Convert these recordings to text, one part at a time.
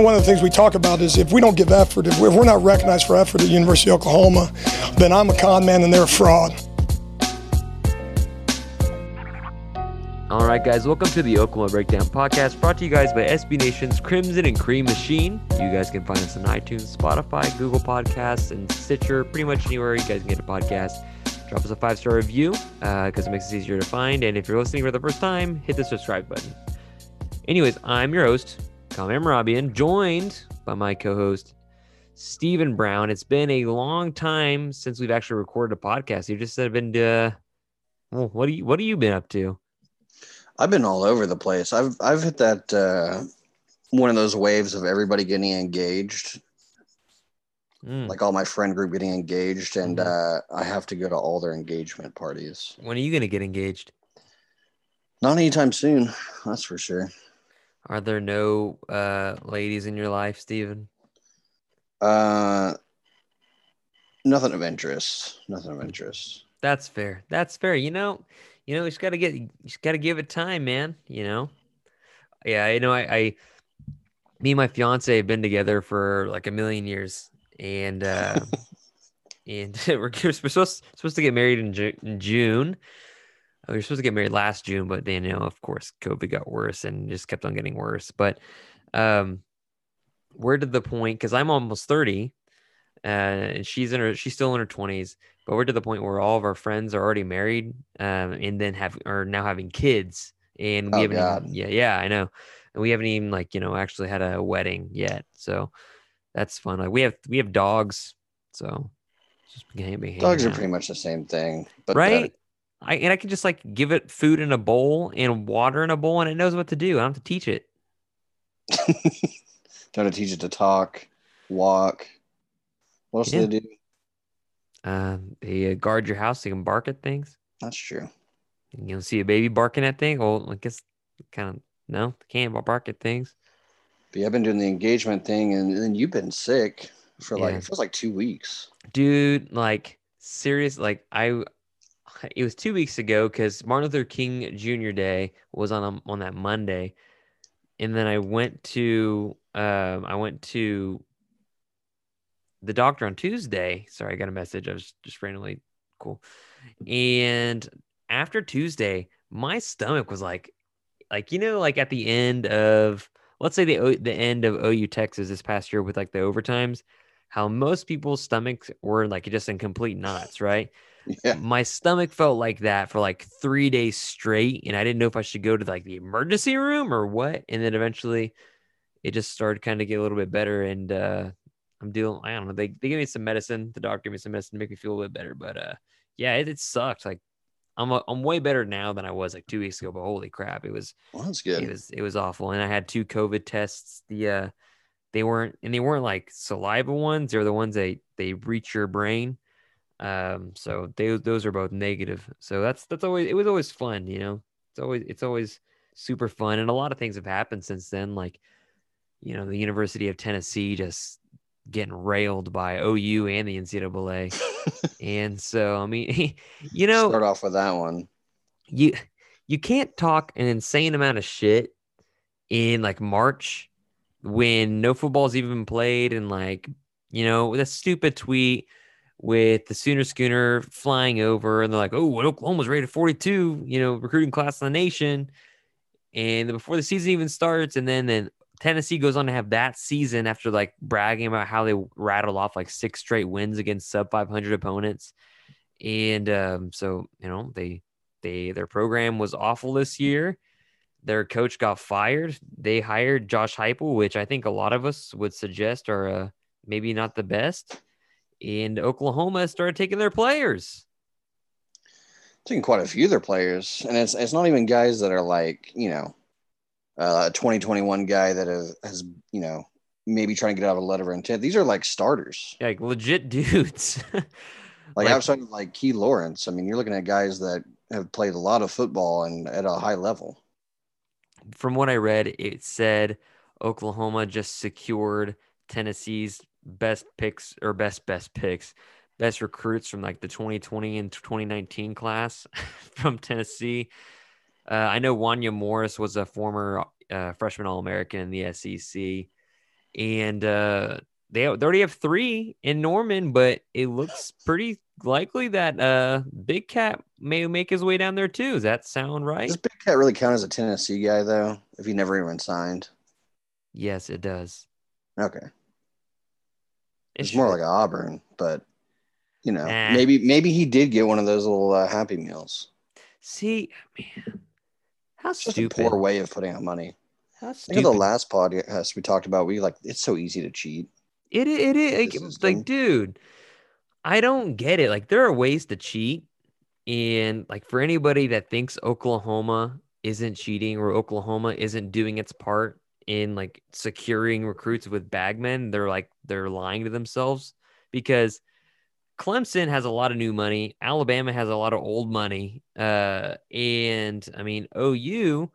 And one of the things we talk about is if we don't give effort, if we're not recognized for effort at University of Oklahoma, then I'm a con man and they're a fraud. All right, guys, welcome to the Oklahoma Breakdown podcast brought to you guys by SB Nation's Crimson and Cream Machine. You guys can find us on iTunes, Spotify, Google Podcasts, and Stitcher, pretty much anywhere you guys can get a podcast. Drop us a five star review because uh, it makes it easier to find. And if you're listening for the first time, hit the subscribe button. Anyways, I'm your host, Kamim Rabian, joined by my co-host Stephen Brown. It's been a long time since we've actually recorded a podcast. You just said been to, well, what do you what have you been up to? I've been all over the place. I've I've hit that uh, one of those waves of everybody getting engaged, mm. like all my friend group getting engaged, and mm-hmm. uh, I have to go to all their engagement parties. When are you going to get engaged? Not anytime soon, that's for sure. Are there no uh, ladies in your life, Stephen? Uh, nothing of interest. Nothing of interest. That's fair. That's fair. You know, you know, you just gotta get, you just gotta give it time, man. You know, yeah. You know, I, I me and my fiance have been together for like a million years, and uh, and we're, we're supposed supposed to get married in, Ju- in June we were supposed to get married last June, but then you know, of course, COVID got worse and just kept on getting worse. But um, we're to the point because I'm almost 30, uh, and she's in her she's still in her 20s, but we're to the point where all of our friends are already married, um, and then have are now having kids, and we oh, haven't even, yeah yeah I know, and we haven't even like you know actually had a wedding yet, so that's fun. Like we have we have dogs, so dogs are pretty much the same thing, but right. I and I can just like give it food in a bowl and water in a bowl, and it knows what to do. I don't have to teach it. don't to teach it to talk, walk. What else yeah. do they do? Uh, they uh, guard your house. They can bark at things. That's true. You know, see a baby barking at things. Well, I guess kind of no, can't bark at things. But yeah, I've been doing the engagement thing, and then you've been sick for like it feels like two weeks, dude. Like serious. Like I it was two weeks ago because Martin Luther King Jr. Day was on a, on that Monday, and then I went to um, I went to the doctor on Tuesday. Sorry, I got a message. I was just randomly cool, and after Tuesday, my stomach was like, like you know, like at the end of let's say the the end of OU Texas this past year with like the overtimes, how most people's stomachs were like just in complete knots, right? Yeah. My stomach felt like that for like three days straight, and I didn't know if I should go to like the emergency room or what. And then eventually, it just started kind of get a little bit better, and uh, I'm doing. I don't know. They they gave me some medicine. The doctor gave me some medicine to make me feel a little bit better. But uh, yeah, it, it sucked. Like I'm a, I'm way better now than I was like two weeks ago. But holy crap, it was. Well, that's good. It was it was awful, and I had two COVID tests. The uh, they weren't and they weren't like saliva ones. They're the ones that they reach your brain. Um, so they those are both negative. So that's that's always it was always fun, you know. It's always it's always super fun, and a lot of things have happened since then. Like, you know, the University of Tennessee just getting railed by OU and the NCAA, and so I mean, you know, start off with that one. You you can't talk an insane amount of shit in like March when no football's even played, and like you know, with a stupid tweet with the Sooner Schooner flying over, and they're like, "Oh, Oklahoma's rated 42, you know, recruiting class in the nation." and before the season even starts, and then then Tennessee goes on to have that season after like bragging about how they rattled off like six straight wins against sub 500 opponents, and um, so you know they they their program was awful this year. Their coach got fired. They hired Josh Heupel, which I think a lot of us would suggest are uh, maybe not the best. And Oklahoma started taking their players. Taking quite a few of their players, and it's it's not even guys that are like you know uh, a 2021 guy that has, has you know maybe trying to get out of a letter of intent. These are like starters, like legit dudes. like, like outside of like Key Lawrence, I mean, you're looking at guys that have played a lot of football and at a high level. From what I read, it said Oklahoma just secured Tennessee's best picks or best best picks, best recruits from like the 2020 and 2019 class from Tennessee. Uh, I know Wanya Morris was a former uh, freshman All American in the SEC, and uh, they, they already have three in Norman, but it looks pretty likely that uh, Big Kat may make his way down there too. Does that sound right? Does Big Kat really count as a Tennessee guy though? If he never even signed? Yes, it does. Okay. It's, more like Auburn, but you know, nah. maybe maybe he did get one of those little uh, Happy Meals. See, man, how it's stupid! Just a poor way of putting out money. How stupid! Think of the last podcast we talked about. We like it's so easy to cheat. It it is like, like, dude, I don't get it. Like, there are ways to cheat, and like for anybody that thinks Oklahoma isn't cheating or Oklahoma isn't doing its part in like securing recruits with bagmen, they're like they're lying to themselves because Clemson has a lot of new money. Alabama has a lot of old money. Uh, and I mean, OU,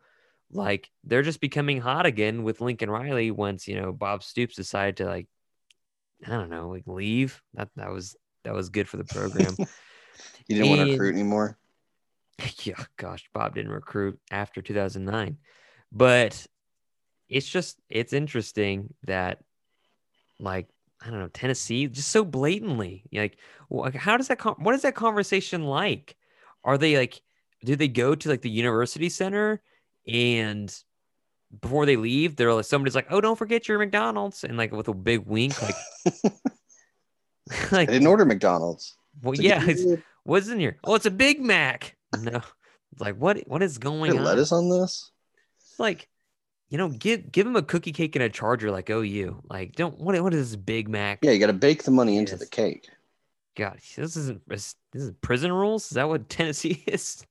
like they're just becoming hot again with Lincoln Riley once, you know, Bob Stoops decided to like, I don't know, like leave. That that was that was good for the program. you didn't and, want to recruit anymore. Yeah, gosh, Bob didn't recruit after 2009. But it's just it's interesting that like I don't know Tennessee just so blatantly like how does that what is that conversation like? Are they like do they go to like the university center and before they leave they're like somebody's like oh don't forget your McDonald's and like with a big wink like like I didn't order McDonald's. Well, it's yeah, it's, what's in here? Oh, it's a Big Mac. No, like what what is going on? Lettuce on this? It's like you know, give give them a cookie cake and a charger like oh, OU. Like, don't what what is this Big Mac? Yeah, you got to bake the money into the cake. God, this isn't this is prison rules. Is that what Tennessee is?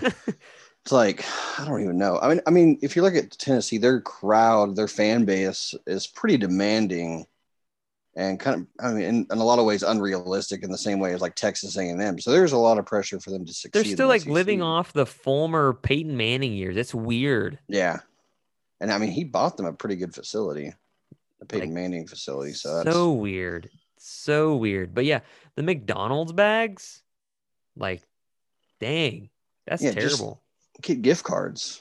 it's like I don't even know. I mean, I mean, if you look at Tennessee, their crowd, their fan base is pretty demanding, and kind of, I mean, in, in a lot of ways, unrealistic in the same way as like Texas A&M. So there's a lot of pressure for them to succeed. They're still like living off the former Peyton Manning years. It's weird. Yeah, and I mean, he bought them a pretty good facility, a Peyton like, Manning facility. So that's so weird, so weird. But yeah, the McDonald's bags, like, dang, that's yeah, terrible. Get gift cards.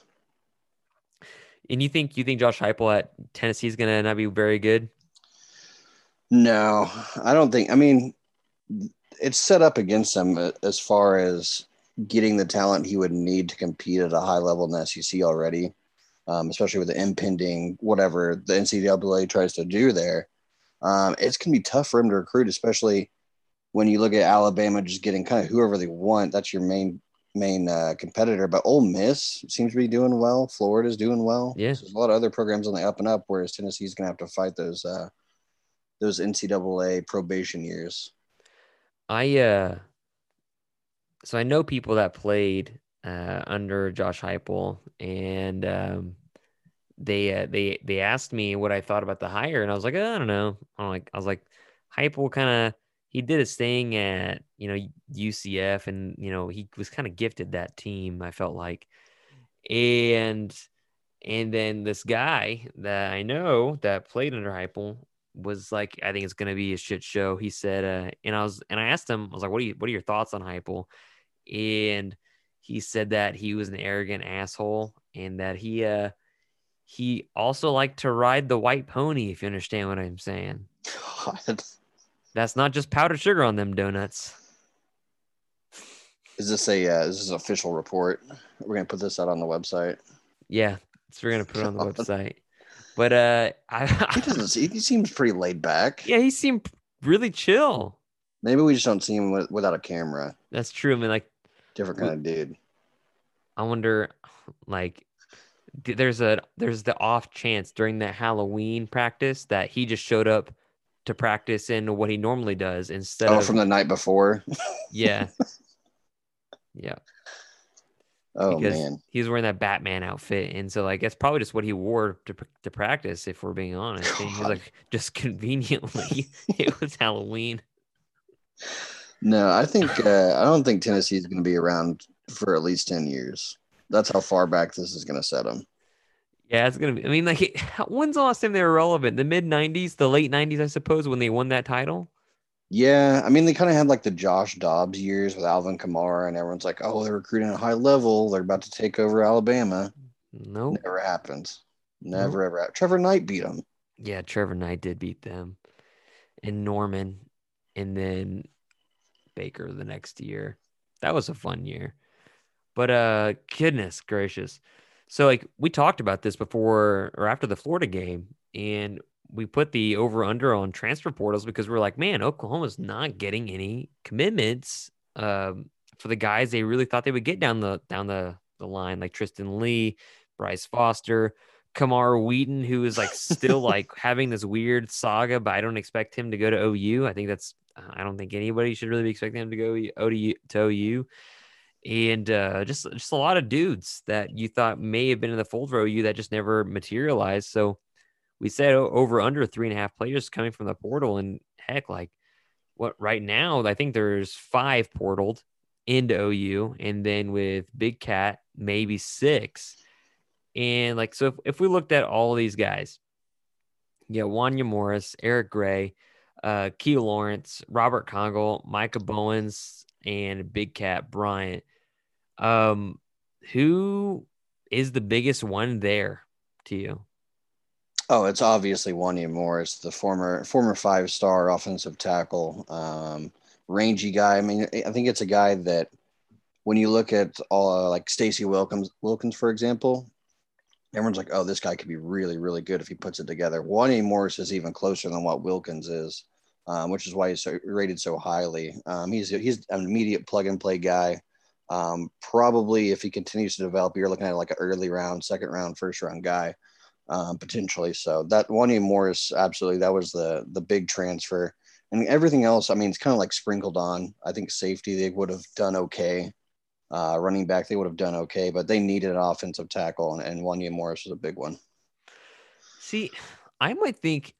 And you think you think Josh Heupel at Tennessee is gonna not be very good? No, I don't think. I mean, it's set up against him uh, as far as getting the talent he would need to compete at a high level in the SEC already um, especially with the impending whatever the NCAA tries to do there. Um, it's going to be tough for him to recruit, especially when you look at Alabama just getting kind of whoever they want. That's your main main uh, competitor. But Ole Miss seems to be doing well. Florida's doing well. Yeah, there's a lot of other programs on the up and up, whereas Tennessee's going to have to fight those uh, those NCAA probation years. I uh, so I know people that played uh, under Josh Heupel, and um, they uh, they they asked me what I thought about the hire, and I was like, oh, I don't know. I'm like, I was like, Heupel kind of he did his thing at you know UCF, and you know he was kind of gifted that team. I felt like, and and then this guy that I know that played under Heupel was like, I think it's gonna be a shit show. He said, uh, and I was and I asked him, I was like, what are you what are your thoughts on Heupel? And he said that he was an arrogant asshole and that he uh he also liked to ride the white pony if you understand what i'm saying God. that's not just powdered sugar on them donuts is this a uh, is this an official report we're gonna put this out on the website Yeah, so we're gonna put it on the website. But uh, I, he doesn't. He seems pretty laid back. Yeah, he seemed really chill. Maybe we just don't see him with, without a camera. That's true. I mean, like different kind of dude. I wonder, like, there's a there's the off chance during that Halloween practice that he just showed up to practice in what he normally does instead oh, of from the night before. yeah, yeah. Oh because man, he was wearing that Batman outfit, and so like that's probably just what he wore to to practice. If we're being honest, and he was like just conveniently it was Halloween. No, I think uh, I don't think Tennessee is going to be around for at least ten years. That's how far back this is going to set them. Yeah, it's gonna be. I mean, like, when's the last time they were relevant? The mid '90s, the late '90s, I suppose, when they won that title. Yeah, I mean, they kind of had like the Josh Dobbs years with Alvin Kamara, and everyone's like, "Oh, they're recruiting at a high level. They're about to take over Alabama." No, nope. never happens. Never nope. ever. Trevor Knight beat them. Yeah, Trevor Knight did beat them, and Norman, and then Baker the next year. That was a fun year. But uh goodness gracious. So like we talked about this before or after the Florida game and we put the over under on transfer portals because we're like, man, Oklahoma's not getting any commitments um, for the guys they really thought they would get down the down the, the line, like Tristan Leigh, Bryce Foster, Kamar Wheaton, who is like still like having this weird saga, but I don't expect him to go to OU. I think that's I don't think anybody should really be expecting him to go OU to OU. And uh, just just a lot of dudes that you thought may have been in the fold for OU that just never materialized. So we said over under three and a half players coming from the portal. And heck, like what right now, I think there's five portaled into OU. And then with Big Kat, maybe six. And like, so if, if we looked at all these guys, yeah, Wanya Morris, Eric Gray, uh, Key Lawrence, Robert Congel, Micah Bowens, and Big Kat Bryant. Um, who is the biggest one there to you? Oh, it's obviously Wanya Morris, the former former five star offensive tackle, um, rangy guy. I mean, I think it's a guy that when you look at all uh, like Stacey Wilkins, Wilkins for example, everyone's like, oh, this guy could be really, really good if he puts it together. Wanya Morris is even closer than what Wilkins is, um, which is why he's so, rated so highly. Um, he's he's an immediate plug and play guy. Um, probably if he continues to develop, you're looking at like an early round, second round, first round guy um, potentially. So that Wanya Morris, absolutely, that was the the big transfer. And everything else, I mean, it's kind of like sprinkled on. I think safety they would have done okay. Uh, running back they would have done okay, but they needed an offensive tackle, and, and Wanya Morris was a big one. See, I might think,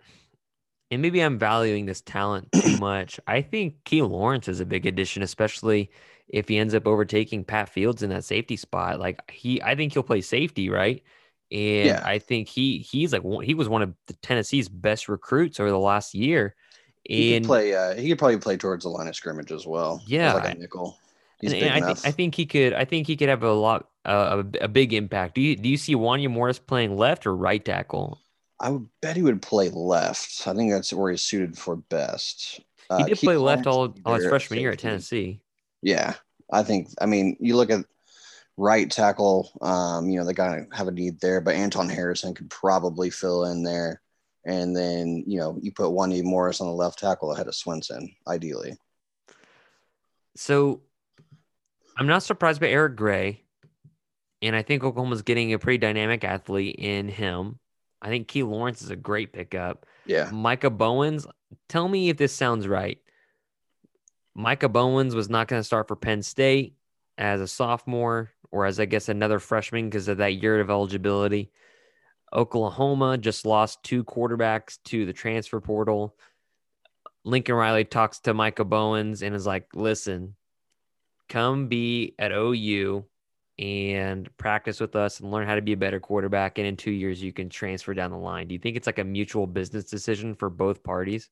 and maybe I'm valuing this talent too much. I think Key Lawrence is a big addition, especially if he ends up overtaking Pat Fields in that safety spot. Like he, I think he'll play safety, right? And yeah. I think he he's like he was one of the Tennessee's best recruits over the last year. He and could play. Uh, he could probably play towards the line of scrimmage as well. Yeah, like a nickel. He's and, and I, th- I think he could. I think he could have a lot, uh, a, a big impact. Do you do you see Wanya Morris playing left or right tackle? I would bet he would play left. I think that's where he's suited for best. Uh, he did play left all, all his freshman year at Tennessee. Yeah, I think. I mean, you look at right tackle, um, you know, they got to have a need there, but Anton Harrison could probably fill in there. And then, you know, you put Wanya Morris on the left tackle ahead of Swenson, ideally. So I'm not surprised by Eric Gray. And I think Oklahoma's getting a pretty dynamic athlete in him. I think Key Lawrence is a great pickup. Yeah. Micah Bowens, tell me if this sounds right. Micah Bowens was not going to start for Penn State as a sophomore or as I guess another freshman because of that year of eligibility. Oklahoma just lost two quarterbacks to the transfer portal. Lincoln Riley talks to Micah Bowens and is like, listen, come be at OU and practice with us and learn how to be a better quarterback. And in two years, you can transfer down the line. Do you think it's like a mutual business decision for both parties?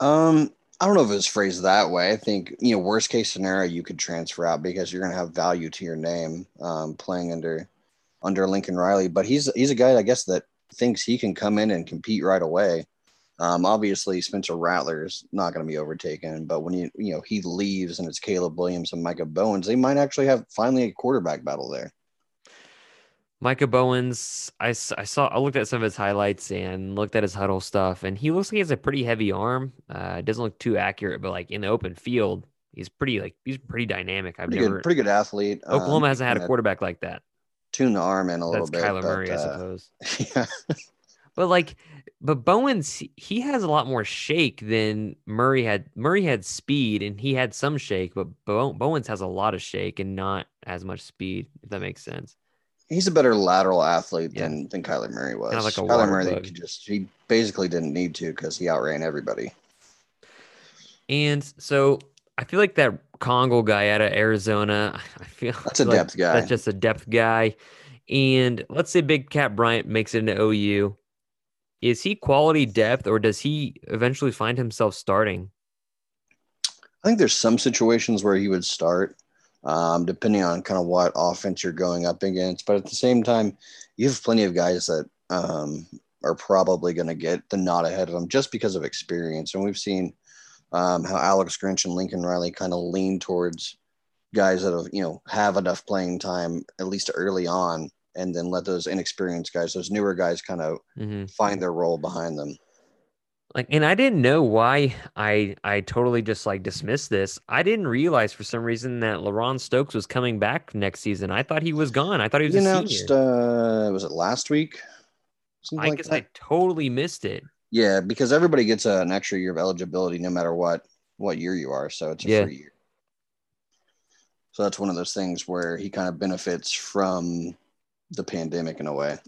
Um, I don't know if it was phrased that way. I think you know, worst case scenario, you could transfer out because you're going to have value to your name um, playing under under Lincoln Riley. But he's he's a guy, I guess, that thinks he can come in and compete right away. Um, obviously, Spencer Rattler's not going to be overtaken, but when you you know he leaves and it's Caleb Williams and Micah Bowens, they might actually have finally a quarterback battle there. Micah Bowens, I, I saw, I looked at some of his highlights and looked at his huddle stuff, and he looks like he has a pretty heavy arm. Uh, it doesn't look too accurate, but like in the open field, he's pretty like he's pretty dynamic. I've Pretty never good, pretty good athlete. Um, Oklahoma hasn't had a quarterback like that. Tune the arm in a little That's bit. Kyler but, Murray, I uh, suppose. yeah. But like, but Bowens, he has a lot more shake than Murray had. Murray had speed and he had some shake, but Bowens has a lot of shake and not as much speed. If that makes sense. He's a better lateral athlete Yeah. than, than Kyler Murray was. Like Kyler Murray could just he basically didn't need to because he outran everybody. And so I feel like that Congo guy out of Arizona. I feel That's a like depth guy. That's just a depth guy. And let's say Big Kat Bryant makes it into OU. Is he quality depth, or does he eventually find himself starting? I think there's some situations where he would start, um, depending on kind of what offense you're going up against. But at the same time, you have plenty of guys that um, are probably going to get the nod ahead of them just because of experience. And we've seen um, how Alex Grinch and Lincoln Riley kind of lean towards guys that have you know have enough playing time at least early on, and then let those inexperienced guys, those newer guys, kind of Mm-hmm. find their role behind them. Like and i didn't know why i i totally just like dismissed this i didn't realize for some reason that LaRon Stokes was coming back next season i thought he was gone i thought he was He announced, uh, was it last week? Something i like guess that. i totally missed it Yeah, because everybody gets a, an extra year of eligibility no matter what what year you are. So it's a Yeah. free year. So that's one of those things where he kind of benefits from the pandemic in a way.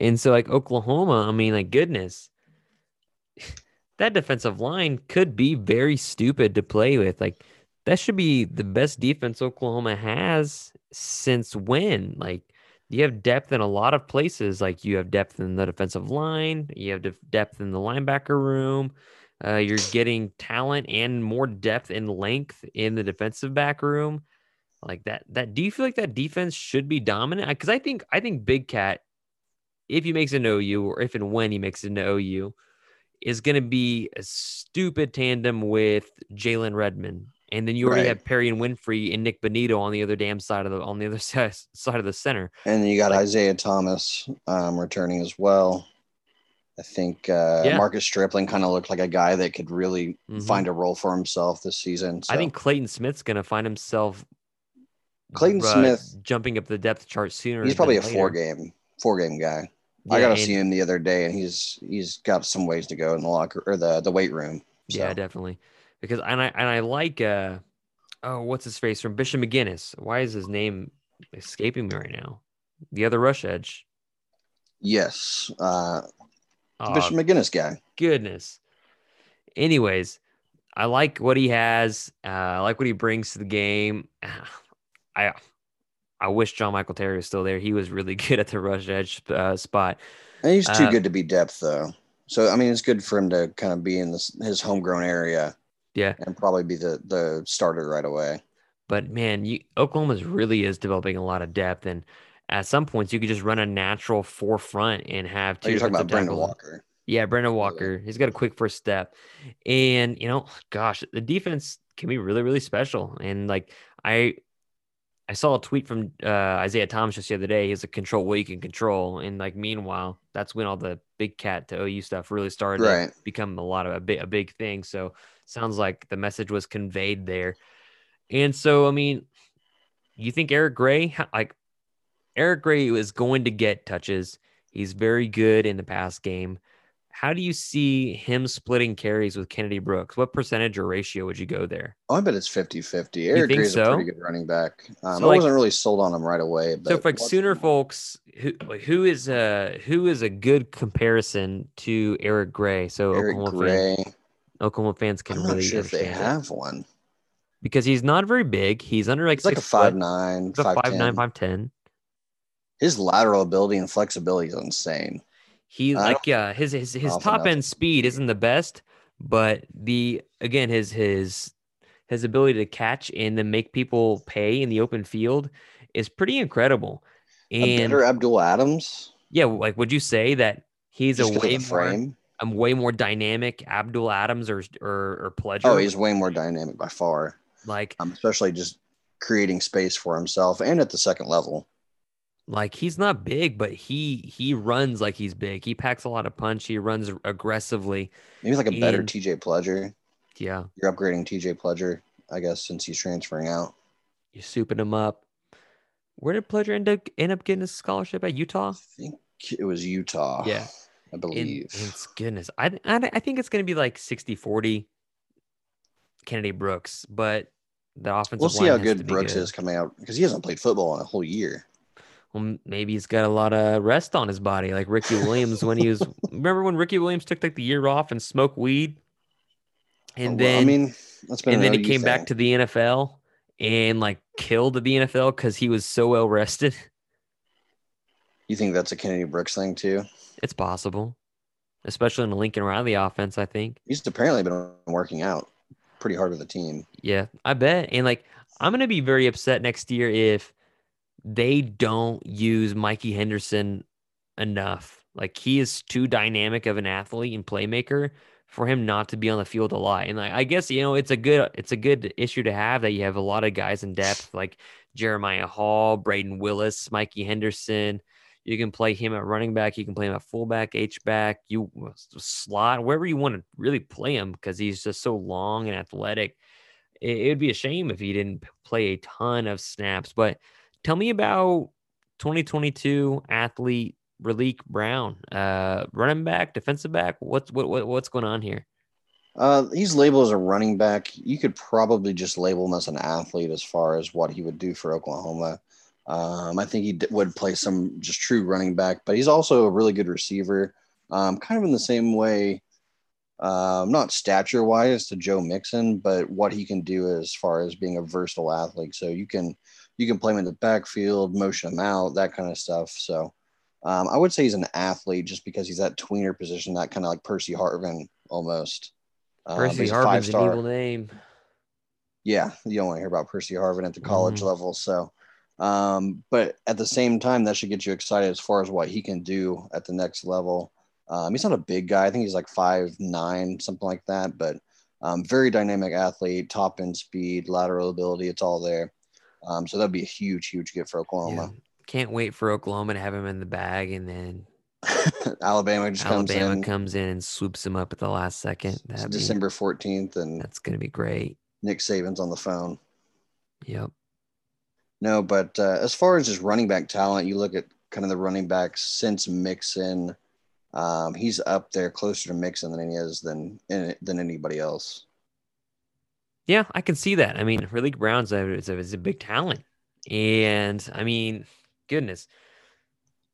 and so like oklahoma i mean like goodness that defensive line could be very stupid to play with. Like that should be the best defense oklahoma has since when? Like you have depth in a lot of places. Like you have depth in the defensive line. You have depth in the linebacker room. Uh, you're getting talent and more depth and length in the defensive back room. Like that that do you feel like that defense should be dominant? Because i think i think big Kat if he makes an ou or if and when he makes it an ou is going to be a stupid tandem with jalen redmond and then you already Right. have Perrion Winfrey and Nik Bonitto on the other damn side of the on the other side, side of the center And then you got Like- Isaiah Thomas um, returning as well. I think uh, Yeah. Marcus Stripling kind of looked like a guy that could really Mhm. find a role for himself this season. i think clayton smith's going to find himself Clayton uh, Smith- jumping up the depth chart sooner he's probably a than four game four game guy. I got to see him the other day, and he's he's got some ways to go in the locker or the the weight room. So. Yeah, definitely. Because and I and I like uh oh what's his face from Bishop McGuinness. Why is his name escaping me right now? The other rush edge. Yes, uh, Oh, Bishop McGuinness guy. goodness. Anyways, I like what he has. Uh, I like what he brings to the game. I I wish John Michael Terry was still there. He was really good at the rush edge uh, spot. And he's too Uh, good to be depth though. So I mean, it's good for him to kind of be in this his homegrown area Yeah, and probably be the the starter right away. But man, you, Oklahoma's really is developing a lot of depth, and at some points you could just run a natural forefront and have Oh, two. you're talking about Brandon. Walker. Yeah, Okay. Walker. He's got a quick first step, and you know, gosh, the defense can be really, really special. And like I, I saw a tweet from uh, Isaiah Thomas just the other day. He's a control what you can control, and like meanwhile, that's when all the big Kat to OU stuff really started Right. to become a lot of a big, a big thing. So sounds like the message was conveyed there. And so, I mean, you think Eric Gray, like Eric Gray is going to get touches. He's very good in the pass game. How do you see him splitting carries with Kennedy Brooks? What percentage or ratio would you go there? Oh, I bet it's 50-50. Eric think Gray's so? a pretty good running back. Um, So, I like- wasn't really sold on him right away. But so, for like Sooner folks, who like, who is a who is a good comparison to Eric Gray? So Eric Oklahoma fans, Oklahoma fans can I'm really not sure if they understand it. have one. because he's not very big. He's under like He's like a six foot. five nine, He's five five nine, five ten. His lateral ability and flexibility is insane. He like yeah, his his his top enough end speed isn't the best, but the again his his his ability to catch and then make people pay in the open field is pretty incredible. a And better Abdul Adams. yeah, like would you say that he's a just of way the more frame. a way more dynamic Abdul Adams or or or Pledger? Oh, he's way more dynamic by far. like Um, especially just creating space for himself and at the second level. Like he's not big, but he he runs like he's big. He packs a lot of punch. He runs aggressively. Maybe like a better TJ Pledger. Yeah, You're upgrading TJ Pledger, I guess, since he's transferring out. you're souping him up. Where did Pledger end up end up getting a scholarship at Utah? I think it was Utah. Yeah. I believe. in goodness, I, I I think it's going to be like 60-40 Kennedy Brooks, but the offensive we'll see how good Brooks good. is coming out because he hasn't played football in a whole year. Well, maybe he's got a lot of rest on his body, like Ricky Williams when he was. remember when Ricky Williams took like the year off and smoked weed, oh, and Oh, well, then I mean, that's been and then he came back to the NFL and like killed the NFL because he was so well rested. You think that's a Kennedy Brooks thing too? It's possible, especially in the Lincoln Riley offense. I think. He's apparently been working out pretty hard with the team. Yeah, I bet. And like, I'm gonna be very upset next year if they don't use Mikey Henderson enough. Like, he is too dynamic of an athlete and playmaker for him not to be on the field a lot. And like, I guess you know, it's a good it's a good issue to have that you have a lot of guys in depth like Jeremiah Hall, Brayden Willis, Mikey Henderson. You can play him at running back. You can play him at fullback, H back, you slot, wherever you want to really play him because he's just so long and athletic. It, it would be a shame if he didn't play a ton of snaps. But tell me about 2022 athlete Raleek Brown, uh, running back, defensive back. What's what, what what's going on here? Uh, he's labeled as a running back. You could probably just label him as an athlete as far as what he would do for Oklahoma. Um, I think he d- would play some just true running back, but he's also a really good receiver. Um, kind of in the same way, um, not stature wise to Joe Mixon, but what he can do as far as being a versatile athlete. So you can you can play him in the backfield, motion him out, that kind of stuff. So um, I would say he's an athlete just because he's that tweener position, that kind of like Percy Harvin almost. Um, Percy Harvin's an evil name. Yeah, you don't want to hear about Percy Harvin at the college Mhm. level. So, um, but at the same time, that should get you excited as far as what he can do at the next level. Um, he's not a big guy. I think he's like five nine, something like that. But um, very dynamic athlete, top end speed, lateral ability. It's all there. Um, so that'd be a huge, huge get for Yeah. Oklahoma. Can't wait for Oklahoma to have him in the bag, and then Alabama just Alabama comes in comes in and swoops him up at the last second. That'd be, December fourteenth, and that's gonna be great. Nick Saban's on the phone. Yep. No, but uh, as far as just running back talent, you look at kind of the running backs since Mixon. Um, he's up there closer to Mixon than he is than than anybody else. Yeah, I can see that. I mean, Raleek Brown's a, is a, is a big talent. And I mean, goodness,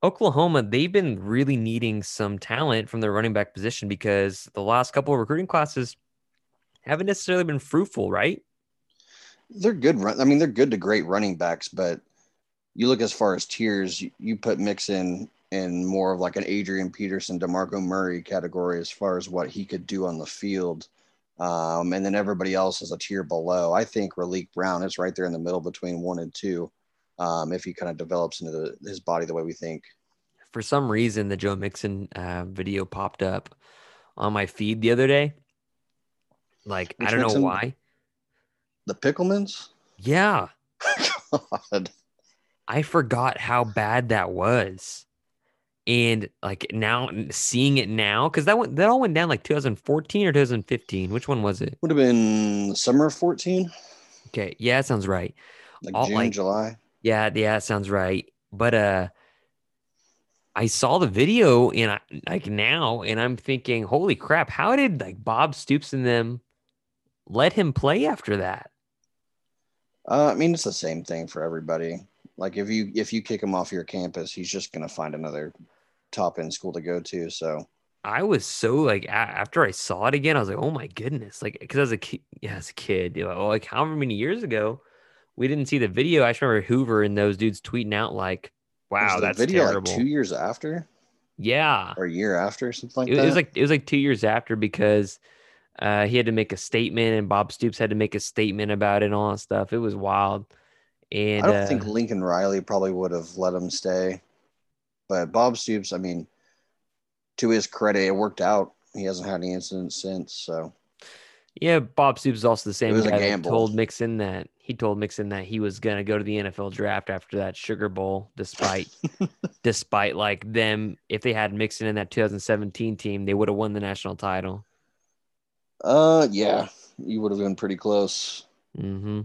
Oklahoma, they've been really needing some talent from their running back position because the last couple of recruiting classes haven't necessarily been fruitful, right? They're good. Run- I mean, they're good to great running backs, but you look as far as tiers, you, you put Mixon in more of like an Adrian Peterson, Demarco Murray category as far as what he could do on the field. Um, and then everybody else is a tier below. I think Raleek Brown is right there in the middle between one and two. Um, if he kind of develops into the, his body the way we think. For some reason, the Joe Mixon uh, video popped up on my feed the other day. Like, I don't know why. The Picklemans? Yeah. God. I forgot how bad that was. And like now seeing it now, because that went that all went down like 2014 or 2015. Which one was it? Would have been summer of 14, Okay, yeah, that sounds right. like All, June, like- July. Yeah, yeah, that sounds right. But uh I saw the video and I like now and I'm thinking, holy crap, how did like Bob Stoops and them let him play after that? Uh, I mean, it's the same thing for everybody. Like if you if you kick him off your campus, he's just gonna find another top end school to go to. So I was so like a- after I saw it again, I was like, oh my goodness, like because as a kid, yeah, as a kid, you know, like however many years ago, we didn't see the video. I just remember Hoover and those dudes tweeting out like, "Wow, the that's video terrible." like two years after yeah, or a year after, something like it, that. it was like it was like two years after because uh, he had to make a statement and Bob Stoops had to make a statement about it and all that stuff. It was wild. And I don't uh, think Lincoln Riley probably would have let him stay, but Bob Stoops, I mean, to his credit, it worked out. He hasn't had any incidents since. So Yeah, Bob Stoops is also the same guy that told Mixon that he told Mixon that he was gonna go to the NFL draft after that Sugar Bowl, despite despite like them if they had Mixon in that 2017 team, they would have won the national title. Uh, yeah, you would have been pretty close. Mm-hmm.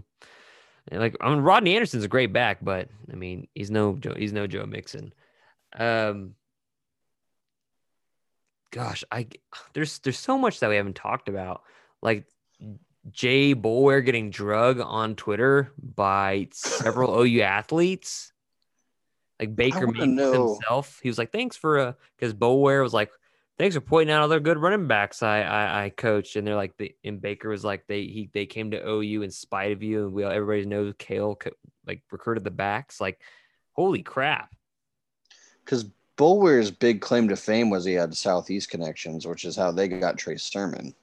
And like I mean, Rodney Anderson's a great back, but I mean, he's no Joe. He's no Joe Mixon. Um, gosh, I there's there's so much that we haven't talked about, like Jay Boulware getting drug on Twitter by several OU athletes. Like Baker wanna Mayfield know- himself, he was like, "Thanks for uh," because Boulware was like, "Thanks for pointing out other good running backs I I, I coached," and they're like, the, and Baker was like, "They he they came to OU in spite of you, and we all everybody knows Cale like recruited the backs." Like, holy crap! Because Boulware's big claim to fame was he had Southeast connections, which is how they got Trey Sermon.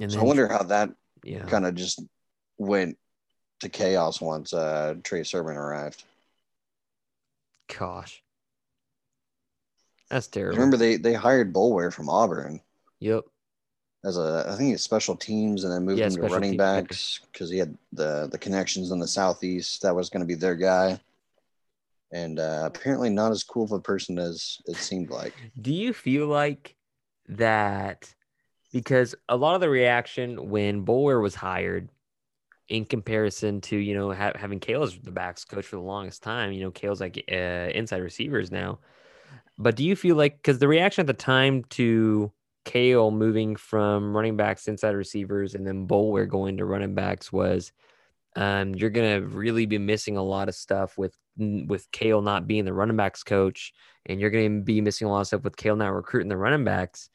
And So I wonder how that yeah, kind of just went to chaos once uh, Trey Sermon arrived. gosh, that's terrible. Remember they they hired Boulware from Auburn Yep. as a I think it's special teams and then moved Yeah, him to running backs because he had the the connections in the Southeast. That was going to be their guy. And uh, apparently not as cool of a person as it seemed like. Do you feel like that because a lot of the reaction when Boulware was hired in comparison to, you know, ha- having Cale as the backs coach for the longest time, you know, Cale's like uh, inside receivers now. But do you feel like because the reaction at the time to Cale moving from running backs inside receivers and then Boulware going to running backs was um, you're gonna really be missing a lot of stuff with with Cale not being the running backs coach, and you're gonna be missing a lot of stuff with Cale not recruiting the running backs.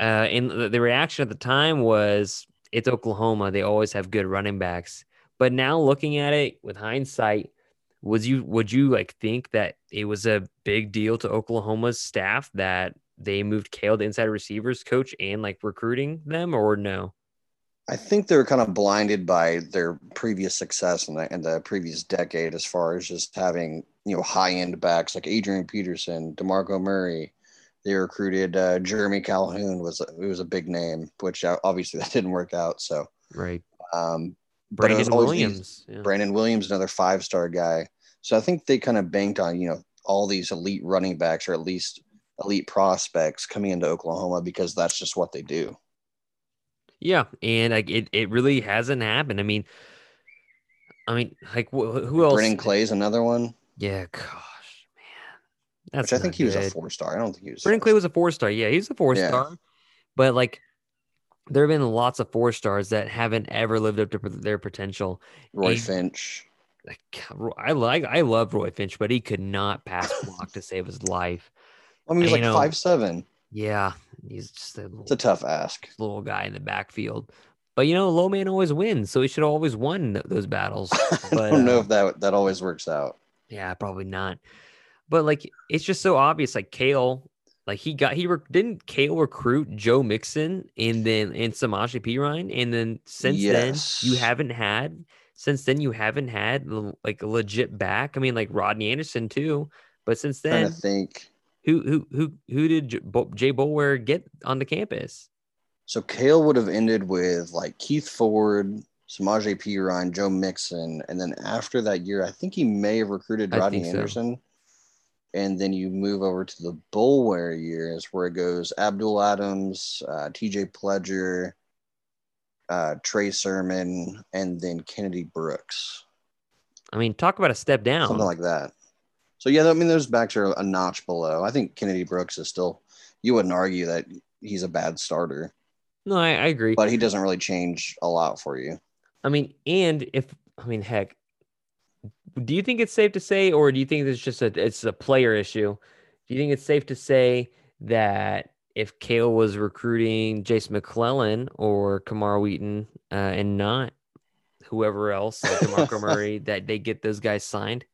Uh, and the, the reaction at the time was it's Oklahoma; they always have good running backs. But now looking at it with hindsight, would you would you like think that it was a big deal to Oklahoma's staff that they moved Cale to inside receivers coach and like recruiting them, or no? I think they're kind of blinded by their previous success in the, in the previous decade, as far as just having you know high end backs like Adrian Peterson, Demarco Murray. They recruited uh, Jeremy Calhoun was it was a big name, which uh, obviously that didn't work out. So, Right, um, but it was Brandon always these- Williams. yeah. Brandon Williams, another five star guy. So I think they kind of banked on you know all these elite running backs or at least elite prospects coming into Oklahoma because that's just what they do. Yeah, and like it, it really hasn't happened. I mean, I mean, like wh- who else? Brennan Clay's another one, Yeah, gosh, man, that's which I think he was a four star. I don't think he was. Brennan Clay was a four star. Yeah, he's a four Yeah. star, but like there have been lots of four stars that haven't ever lived up to their potential. Roy and- Finch. Like I like, I love Roy Finch, but he could not pass block to save his life. I mean, he's like know- five seven. Yeah, he's just a It's a tough ask. little guy in the backfield. But you know, low man always wins, so he should always won those battles. I don't know uh, if that that always works out. Yeah, probably not. But like, it's just so obvious. Like Cale, like he got he rec- didn't Cale recruit Joe Mixon and then and Samaje Perine, and then since then you haven't had since then you haven't had like a legit back. I mean, like Rodney Anderson too. But since then, to think. Who who who who did J- Jay Boulware get on the campus? So Cale would have ended with like Keith Ford, Samaje Perine, Joe Mixon, and then after that year, I think he may have recruited Rodney so. Anderson. And then you move over to the Boulware years where it goes Abdul Adams, uh, TJ Pledger, uh, Trey Sermon, and then Kennedy Brooks, I mean, talk about a step down. something like that. So yeah, I mean those backs are a notch below. I think Kennedy Brooks is still. You wouldn't argue that he's a bad starter, no, I, I agree. but he doesn't really change a lot for you. I mean, and if I mean, heck, do you think it's safe to say, or do you think it's just a it's a player issue? Do you think it's safe to say that if Cale was recruiting Jason McClellan or Kamar Wheaton uh, and not whoever else, like DeMarco Murray, that they get those guys signed?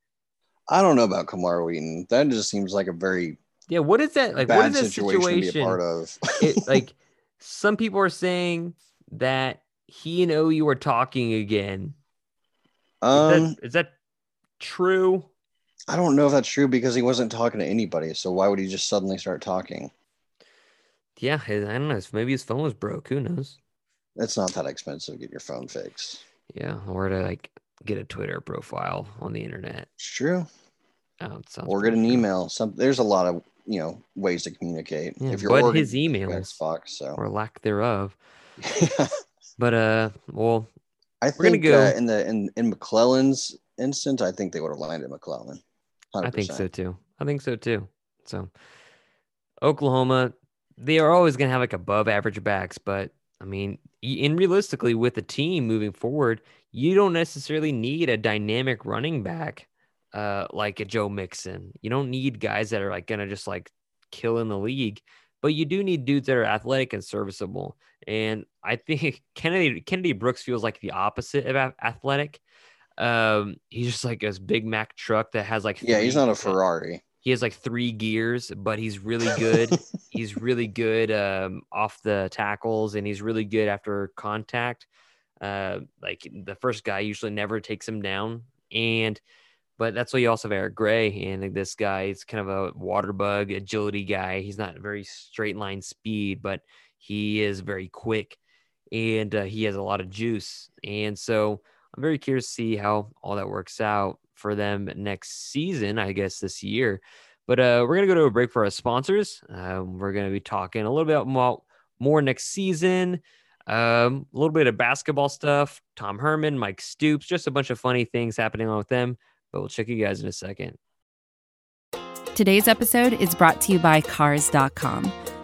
I don't know about Kamar Wheaton. That just seems like a very Yeah, what is that like? bad what is that situation, situation? to be a part of. it, like some people are saying that he and OU are talking again. Is, um, that, is that true? I don't know if that's true because he wasn't talking to anybody. So why would he just suddenly start talking? Yeah, I don't know. Maybe his phone was broke. Who knows? It's not that expensive to get your phone fixed. Yeah, or to like get a Twitter profile on the internet. It's true. Sounds Or get an email. Some there's a lot of you know ways to communicate. Yeah, if you're but his email Red Fox, so or lack thereof. But uh, well, I We're gonna think go- uh, in the in in McClellan's instance, I think they would have landed McClellan. 100%. I think so too. I think so too. So Oklahoma, they are always going to have like above average backs, but I mean, and realistically, with the team moving forward, you don't necessarily need a dynamic running back uh, like a Joe Mixon. You don't need guys that are like going to just like kill in the league, but you do need dudes that are athletic and serviceable. And I think Kennedy Kennedy Brooks feels like the opposite of athletic. Um, he's just like this Big Mac truck that has like Yeah, he's not a Ferrari. he has like three gears, but he's really good. he's really good um, off the tackles, and he's really good after contact. Uh, like the first guy usually never takes him down, and but that's why you also have Eric Gray, and this guy is kind of a water bug agility guy. He's not very straight line speed, but he is very quick, and uh, he has a lot of juice, and so I'm very curious to see how all that works out for them next season, I guess this year. But uh, we're gonna go to a break for our sponsors. Um, we're gonna be talking a little bit about more next season, um, a little bit of basketball stuff. Tom Herman, Mike Stoops, just a bunch of funny things happening on with them. But we'll check you guys in a second. Today's episode is brought to you by Cars.com.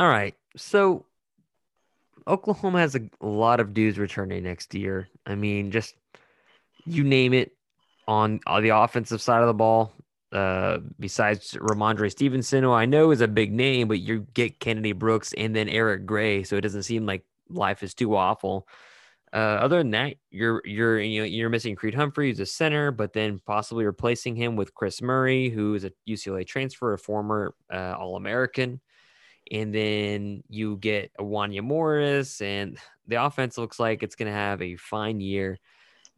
All right. So Oklahoma has a lot of dudes returning next year. I mean, just you name it on, on the offensive side of the ball. Uh, besides Rhamondre Stevenson, who I know is a big name, but you get Kennedy Brooks and then Eric Gray, so it doesn't seem like life is too awful. Uh, other than that, you're you're you know you're missing Creed Humphrey, who's a center, but then possibly replacing him with Chris Murray, who is a UCLA transfer, a former uh, All American and then you get a Wanya Morris, and the offense looks like it's going to have a fine year.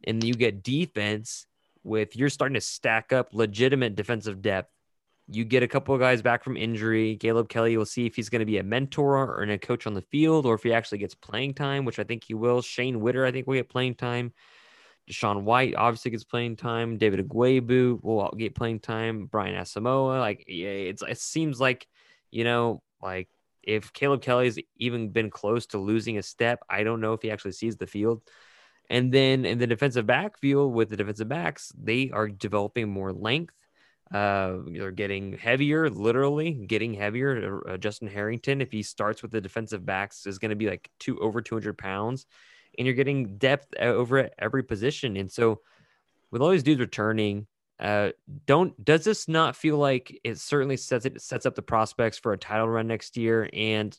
And you get defense with you're starting to stack up legitimate defensive depth. You get a couple of guys back from injury. Caleb Kelly will see if he's going to be a mentor or a coach on the field, or if he actually gets playing time, which I think he will. Shane Witter, I think, will get playing time. DaShaun White obviously gets playing time. David Ugwoegbu will get playing time. Brian Asamoah, like yeah, it's it seems like you know like if Caleb Kelly's even been close to losing a step, I don't know if he actually sees the field. And then in the defensive backfield with the defensive backs, they are developing more length. Uh, they're getting heavier, literally getting heavier. Uh, Justin Harrington, if he starts with the defensive backs, is going to be like two over 200 pounds, and you're getting depth uh, over at every position. And so, with all these dudes returning, uh, don't does this not feel like it certainly sets it sets up the prospects for a title run next year? And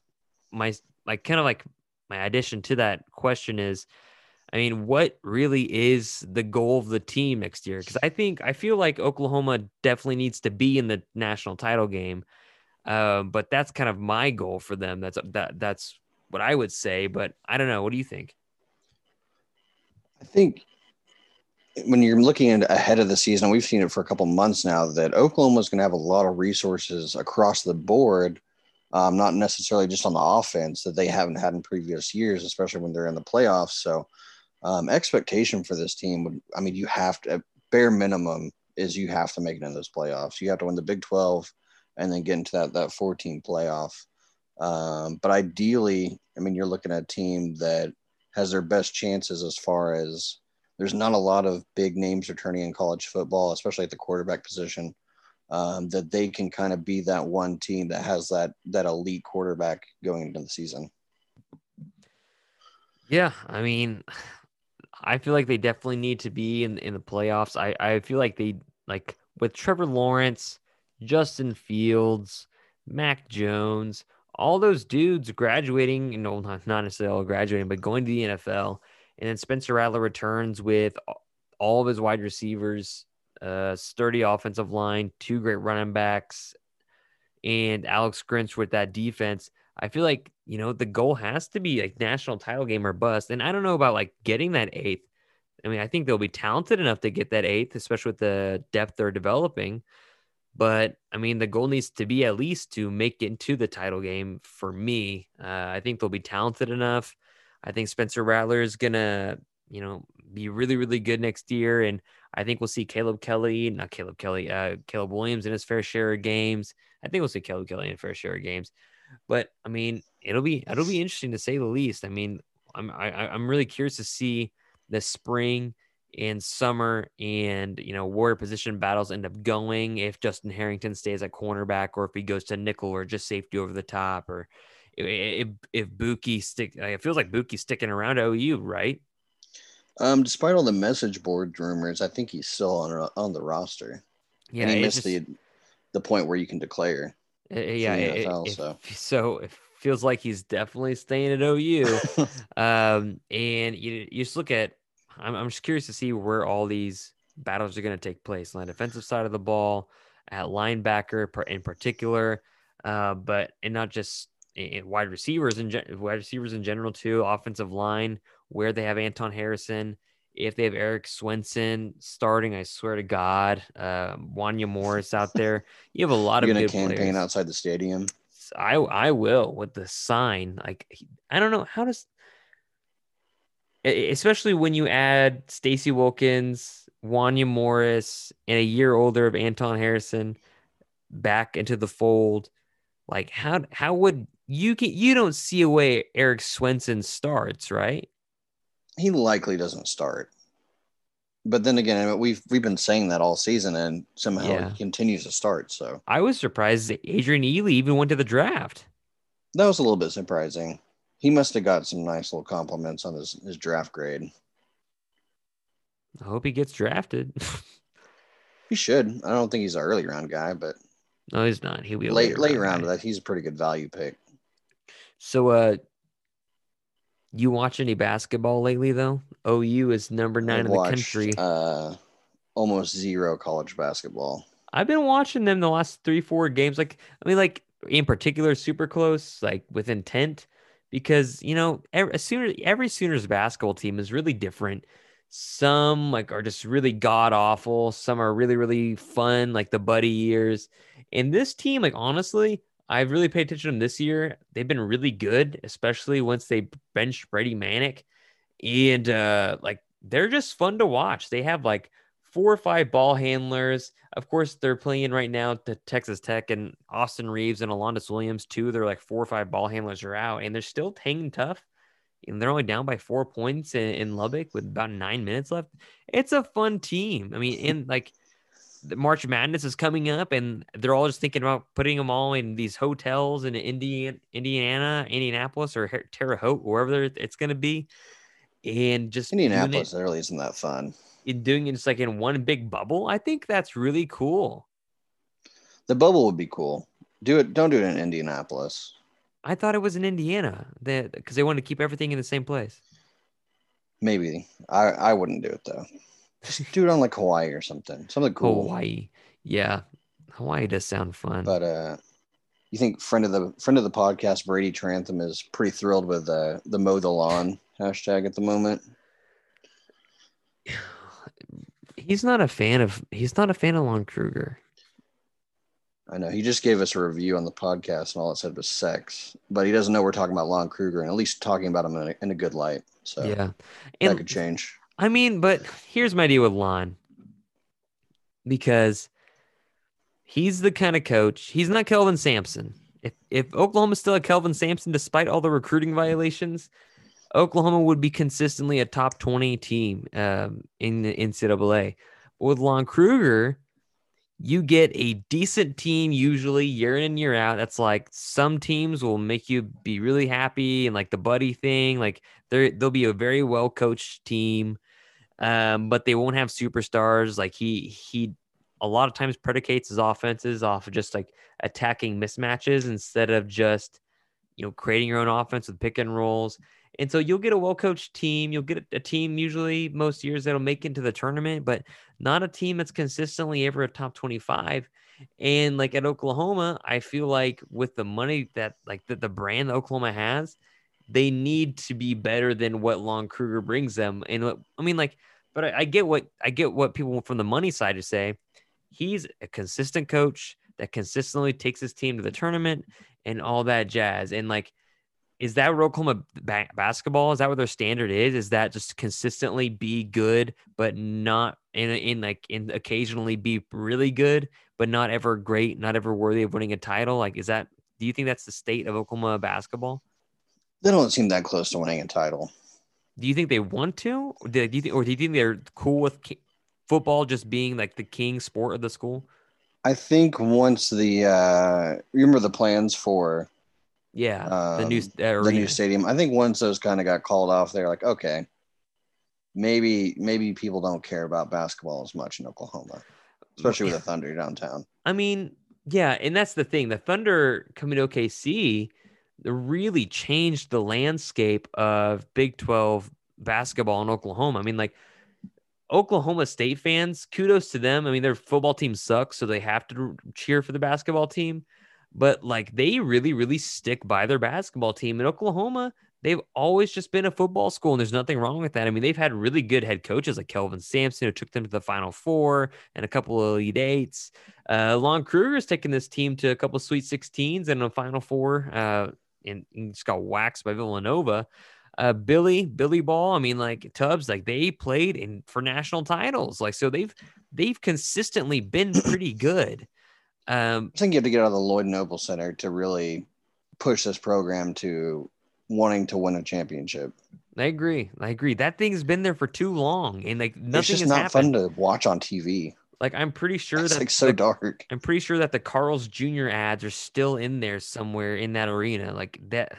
my like kind of like my addition to that question is, I mean, what really is the goal of the team next year? Because I think I feel like Oklahoma definitely needs to be in the national title game, um, but that's kind of my goal for them. That's that that's what I would say. But I don't know. What do you think? I think when you're looking ahead of the season, we've seen it for a couple months now that Oklahoma is going to have a lot of resources across the board, um, not necessarily just on the offense that they haven't had in previous years, especially when they're in the playoffs. So, um, expectation for this team would, I mean, you have to, bare minimum is you have to make it in those playoffs. You have to win the Big 12 and then get into that, that 14 playoff. Um, but ideally, I mean, you're looking at a team that has their best chances as far as there's not a lot of big names returning in college football, especially at the quarterback position. Um, that they can kind of be that one team that has that that elite quarterback going into the season. Yeah, I mean, I feel like they definitely need to be in in the playoffs. I I feel like they like with Trevor Lawrence, Justin Fields, Mac Jones, all those dudes graduating, you know, not, not necessarily all graduating, but going to the NFL. And then Spencer Rattler returns with all of his wide receivers, uh, sturdy offensive line, two great running backs, and Alex Grinch with that defense. I feel like, you know, the goal has to be like national title game or bust. And I don't know about like getting that eighth. I mean, I think they'll be talented enough to get that eighth, especially with the depth they're developing. But I mean, the goal needs to be at least to make it into the title game for me. Uh, I think they'll be talented enough. I think Spencer Rattler is gonna, you know, be really, really good next year, and I think we'll see Caleb Kelly, not Caleb Kelly, uh, Caleb Williams in his fair share of games. I think we'll see Caleb Kelly in fair share of games. But I mean, it'll be it'll be interesting to say the least. I mean, I'm I, am i am really curious to see the spring and summer and you know where position battles end up going if Justin Harrington stays at cornerback or if he goes to nickel or just safety over the top or if if Buki stick it feels like Buki's sticking around OU right? Um despite all the message board rumors I think he's still on on the roster. Yeah and he missed just, the the point where you can declare uh, yeah NFL, it, so. so it feels like he's definitely staying at OU um and you, you just look at I'm, I'm just curious to see where all these battles are going to take place. On the defensive side of the ball, at linebacker in particular, uh, but and not just in wide receivers and wide receivers in general too. Offensive line where they have Anton Harrison, if they have Erik Swenson starting, I swear to God, uh, Wanya Morris out there. You have a lot of gonna campaign players. outside the stadium. I I will with the sign. Like I don't know how does especially when you add Stacey Wilkins, Wanya Morris, and a year older of Anton Harrison back into the fold. Like how how would you can you don't see a way Erik Swenson starts, right? He likely doesn't start. But then again, we've we've been saying that all season, and somehow yeah. he continues to start. So I was surprised that Adrian Ealy even went to the draft. That was a little bit surprising. He must have got some nice little compliments on his, his draft grade. I hope he gets drafted. he should. I don't think he's an early round guy, but no, he's not. He'll be late late round. That he's a pretty good value pick. So, uh, you watch any basketball lately though? OU is number 9 I've in watched, the country. Uh, almost zero college basketball. I've been watching them the last three, four games. Like, I mean, like in particular, super close, like with intent because you know every, Sooner, every Sooners basketball team is really different. Some like are just really god awful. Some are really really fun, like the Buddy years. And this team, like honestly, I've really paid attention to them this year. They've been really good, especially once they benched Brady Manek. and uh, like they're just fun to watch. They have like four or five ball handlers. Of course, they're playing right now to Texas Tech and Austin Reaves and Alondes Williams, too. They're like four or five ball handlers are out, and they're still hanging tough. And they're only down by four points in, in Lubbock with about nine minutes left. It's a fun team. I mean, in like March Madness is coming up, and they're all just thinking about putting them all in these hotels in Indiana, Indiana, Indianapolis, or Terre Haute, wherever it's going to be. And just Indianapolis it, really isn't that fun in doing it just like in one big bubble. I think that's really cool. The bubble would be cool. Do it. Don't do it in Indianapolis. I thought it was in Indiana that because they wanted to keep everything in the same place. Maybe I I wouldn't do it though. Just do it on like Hawaii or something. Something cool. Hawaii, yeah, Hawaii does sound fun. But uh, you think friend of the friend of the podcast Brady Trantham is pretty thrilled with uh, the mow the lawn hashtag at the moment he's not a fan of he's not a fan of Lon Kruger. I know he just gave us a review on the podcast, and all it said was sex. But he doesn't know we're talking about Lon Kruger, and at least talking about him in a, in a good light. So yeah, and, that could change. I mean, but here's my deal with Lon, because he's the kind of coach. He's not Kelvin Sampson. If if Oklahoma's still a Kelvin Sampson, despite all the recruiting violations, Oklahoma would be consistently a top 20 team um, in the NCAA. But with Lon Kruger, you get a decent team usually year in and year out. That's like some teams will make you be really happy and like the buddy thing. Like there, they'll be a very well coached team, um, but they won't have superstars. Like he, he, a lot of times predicates his offenses off of just like attacking mismatches instead of just you know, creating your own offense with pick and rolls. And so you'll get a well coached team. You'll get a team usually most years that'll make into the tournament, but not a team that's consistently ever a top 25. And like at Oklahoma, I feel like with the money that like the, the brand that Oklahoma has, they need to be better than what Lon Kruger brings them. And what, I mean, like, but I, I get what I get what people from the money side to say. He's a consistent coach that consistently takes his team to the tournament and all that jazz. And like, is that Oklahoma ba- basketball? Is that what their standard is? Is that just consistently be good, but not in, in like in occasionally be really good, but not ever great, not ever worthy of winning a title? Like, is that? Do you think that's the state of Oklahoma basketball? They don't seem that close to winning a title. Do you think they want to? Do you think, or do you think they're cool with football just being like the king sport of the school? I think once the uh remember the plans for yeah um, the new uh, the new stadium. I think once those kind of got called off, they're like, okay, maybe maybe people don't care about basketball as much in Oklahoma, especially with the Thunder downtown. I mean, yeah, and that's the thing. The Thunder coming to OKC really changed the landscape of Big 12 basketball in Oklahoma. I mean, like Oklahoma State fans, kudos to them. I mean, their football team sucks, so they have to cheer for the basketball team. But like they really, really stick by their basketball team. In Oklahoma, they've always just been a football school, and there's nothing wrong with that. I mean, they've had really good head coaches like Kelvin Sampson, who took them to the Final Four and a couple of Elite Eights. Uh, Lon Kruger's taken this team to a couple of Sweet 16s and a Final Four. Uh, and, and just got waxed by Villanova. Uh, Billy, Billy Ball. I mean, like Tubbs, like they played in for national titles. Like so, they've they've consistently been pretty good. Um, I think you have to get out of the Lloyd Noble Center to really push this program to wanting to win a championship. I agree. I agree. That thing's been there for too long, and like nothing. It's just not happened. fun to watch on TV. Like I'm pretty sure that's that like so the, dark. I'm pretty sure that the Carl's Jr. ads are still in there somewhere in that arena. Like that,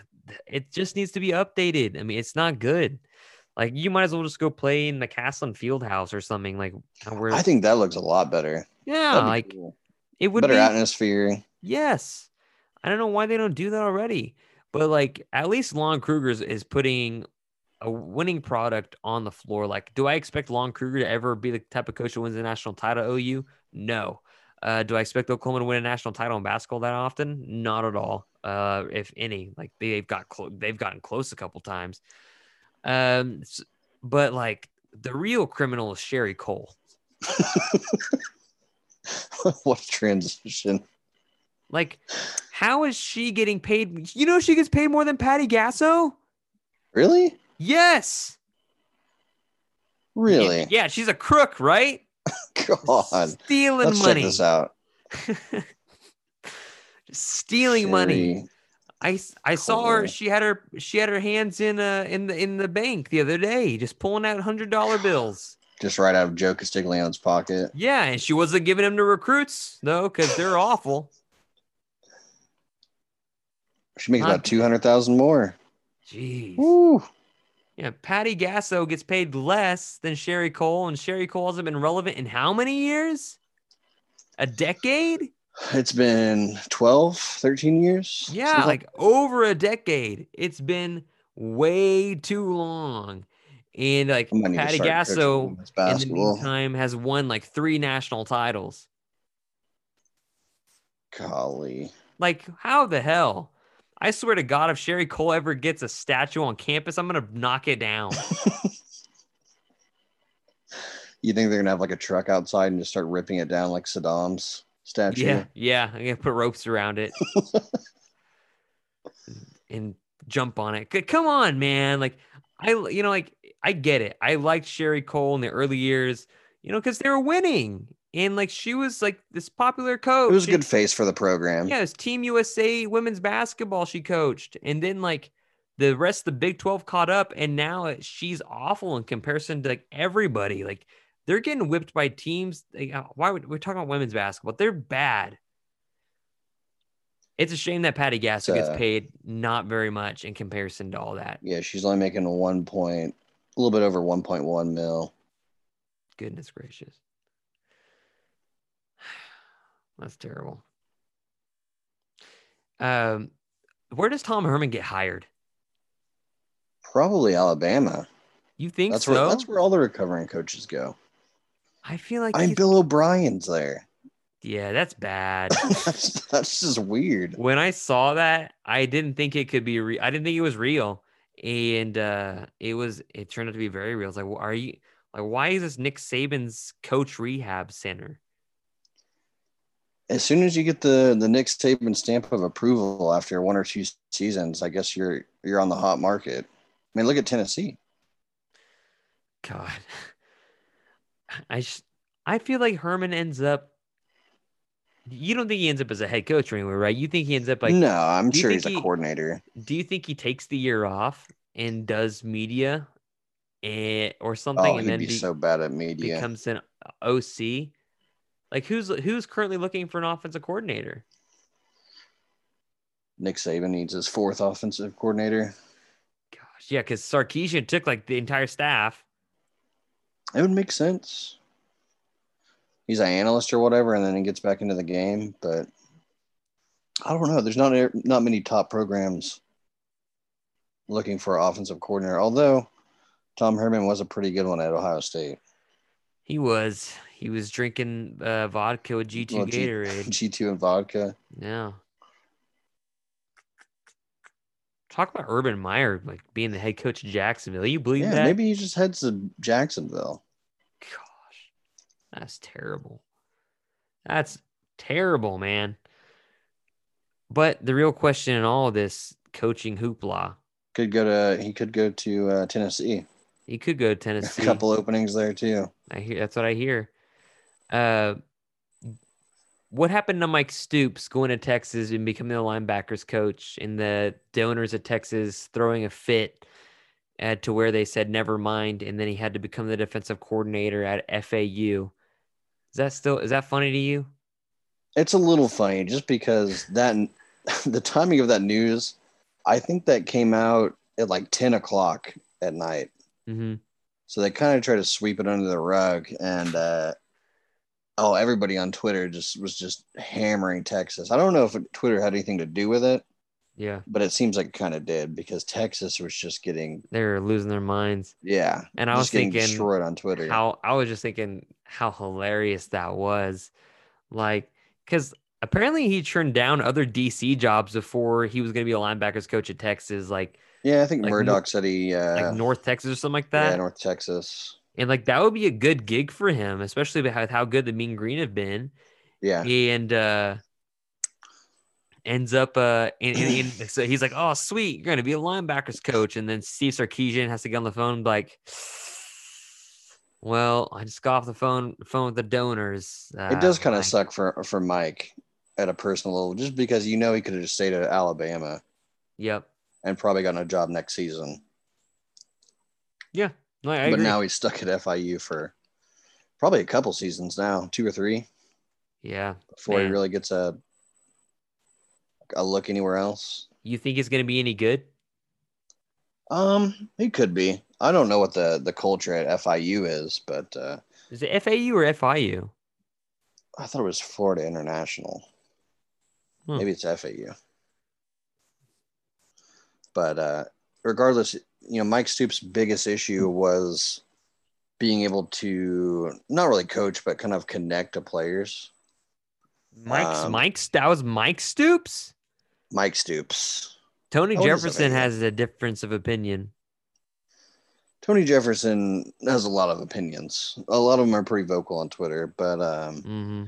it just needs to be updated. I mean, it's not good. Like you might as well just go play in the Castleton Fieldhouse or something. Like uh, where I think that looks a lot better. Yeah, like cool. it would better be, atmosphere. Yes, I don't know why they don't do that already. But like at least Lon Kruger's is putting a winning product on the floor. Like, do I expect Lon Kruger to ever be the type of coach who wins a national title OU? No. Uh, do I expect Oklahoma to win a national title in basketball that often? Not at all. Uh, if any, like they've got clo- they've gotten close a couple times. Um, but like the real criminal is Sherri Coale. what transition? Like, how is she getting paid? You know, she gets paid more than Patty Gasso. Really? Yes. Really? Yeah, yeah she's a crook, right? God. Stealing Let's money. check this out. stealing money. I, I saw her. She had her she had her hands in uh in the in the bank the other day, just pulling out hundred dollar bills. Just right out of Joe Castiglione's pocket. Yeah, and she wasn't giving them to recruits though, because they're awful. She makes about two hundred thousand more. Jeez. Woo. Yeah, Patty Gasso gets paid less than Sherri Coale, and Sherri Coale hasn't been relevant in how many years? A decade? It's been 12, 13 years. Yeah, like over a decade. It's been way too long. And like Patty Gasso in the meantime has won like three national titles. Golly. Like, how the hell? I swear to God, if Sherri Coale ever gets a statue on campus, I'm gonna knock it down. you think they're gonna have like a truck outside and just start ripping it down like Saddam's statue? Yeah, yeah. I'm gonna put ropes around it and jump on it. Come on, man. Like I, you know, like I get it. I liked Sherri Coale in the early years, you know, because they were winning and like she was like this popular coach. It was a good face for the program. Yeah, it was Team USA women's basketball she coached, and then like the rest of the Big Twelve caught up, and now she's awful in comparison to like everybody. Like they're getting whipped by teams. Like, uh, why would we're talking about women's basketball? They're bad. It's a shame that Patty Gasso uh, gets paid not very much in comparison to all that. Yeah, she's only making a one point, a little bit over one point one mil. Goodness gracious. That's terrible. Um, where does Tom Herman get hired? Probably Alabama. You think That's so? where that's where all the recovering coaches go. I feel like I'm Bill O'Brien's there. Yeah, that's bad. that's, that's just weird. when I saw that, I didn't think it could be real. I didn't think it was real, and uh, it was. It turned out to be very real. It's like, well, are you like, why is this Nick Saban's coach rehab center? As soon as you get the the Nick Saban stamp of approval after one or two seasons, I guess you're you're on the hot market. I mean, look at Tennessee. God, I sh- I feel like Herman ends up. You don't think he ends up as a head coach or anywhere, right? You think he ends up like no, I'm sure he's a he- coordinator. do you think he takes the year off and does media and or something Oh, and then be be- so bad at media. becomes an OC? Like who's who's currently looking for an offensive coordinator? Nick Saban needs his fourth offensive coordinator. Gosh, yeah, because Sarkisian took like the entire staff. It would make sense. He's an analyst or whatever, and then he gets back into the game. But I don't know. There's not not many top programs looking for an offensive coordinator. Although Tom Herman was a pretty good one at Ohio State. He was he was drinking uh, vodka with G two Well, G- Gatorade. G two and vodka. yeah. Talk about Urban Meyer like being the head coach of Jacksonville. You believe Yeah, that? maybe he just heads to Jacksonville. Gosh, that's terrible. That's terrible, man. But the real question in all of this coaching hoopla, Could go to he could go to uh, Tennessee. he could go to Tennessee. A Tennessee. couple openings there too. I hear that's what I hear. Uh, what happened to Mike Stoops going to Texas and becoming the linebackers coach, and the donors of Texas throwing a fit uh, to where they said never mind, and then he had to become the defensive coordinator at FAU. Is that still is that funny to you? It's a little funny just because that the timing of that news, I think that came out at like 10 o'clock at night. Mm-hmm. So they kind of try to sweep it under the rug. And uh, oh, everybody on Twitter just was just hammering Texas. I don't know if Twitter had anything to do with it, Yeah, but it seems like it kind of did because Texas was just getting, they're losing their minds. yeah. And I was getting thinking destroyed on Twitter. how I was just thinking how hilarious that was. Like, because apparently he turned down other DC jobs before he was going to be a linebackers coach at Texas, like yeah, I think like Murdoch said he, uh, like North Texas or something like that. yeah, North Texas. And like that would be a good gig for him, especially with how, good the Mean Green have been. Yeah. And uh ends up uh and, and- and so he's like, Oh, sweet, you're gonna be a linebackers coach. And then Steve Sarkisian has to get on the phone and be like well, I just got off the phone phone with the donors. It does Uh, kind of suck for for Mike at a personal level, just because you know he could have just stayed at Alabama Yep. and probably gotten a job next season. Yeah. No, I but agree. now he's stuck at FIU for probably a couple seasons now, two or three, yeah. before he really gets a a look anywhere else. You think he's gonna be any good? Um, he could be. I don't know what the the culture at FIU is, but uh, Is it FAU or FIU? I thought it was Florida International. Hmm. Maybe it's FAU. But uh, regardless, you know, Mike Stoops' biggest issue was being able to not really coach, but kind of connect to players. Mike's Um, Mike's that was Mike Stoops. Mike Stoops. Tony How Jefferson has a difference of opinion. Tony Jefferson has a lot of opinions. A lot of them are pretty vocal on Twitter, but um, hmm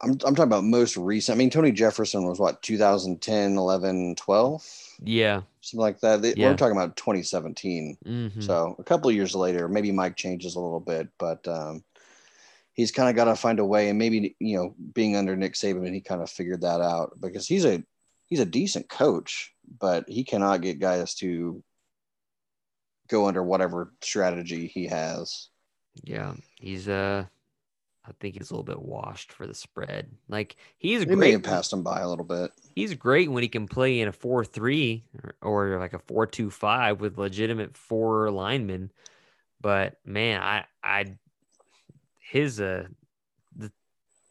I'm, I'm talking about most recent. I mean, Tony Jefferson was what, 2010, 11, 12? Yeah. Something like that. They, Yeah. We're talking about 2017. hmm So a couple of years later, maybe Mike changes a little bit, but um, he's kind of got to find a way. And maybe you know, being under Nick Saban, he kind of figured that out because he's a he's a decent coach, but he cannot get guys to go under whatever strategy he has. Yeah. He's uh I think he's a little bit washed for the spread. Like he's He may great. have passed him by a little bit. He's great when he can play in a four three or, or like a four two five with legitimate four linemen. But man, I I his uh the,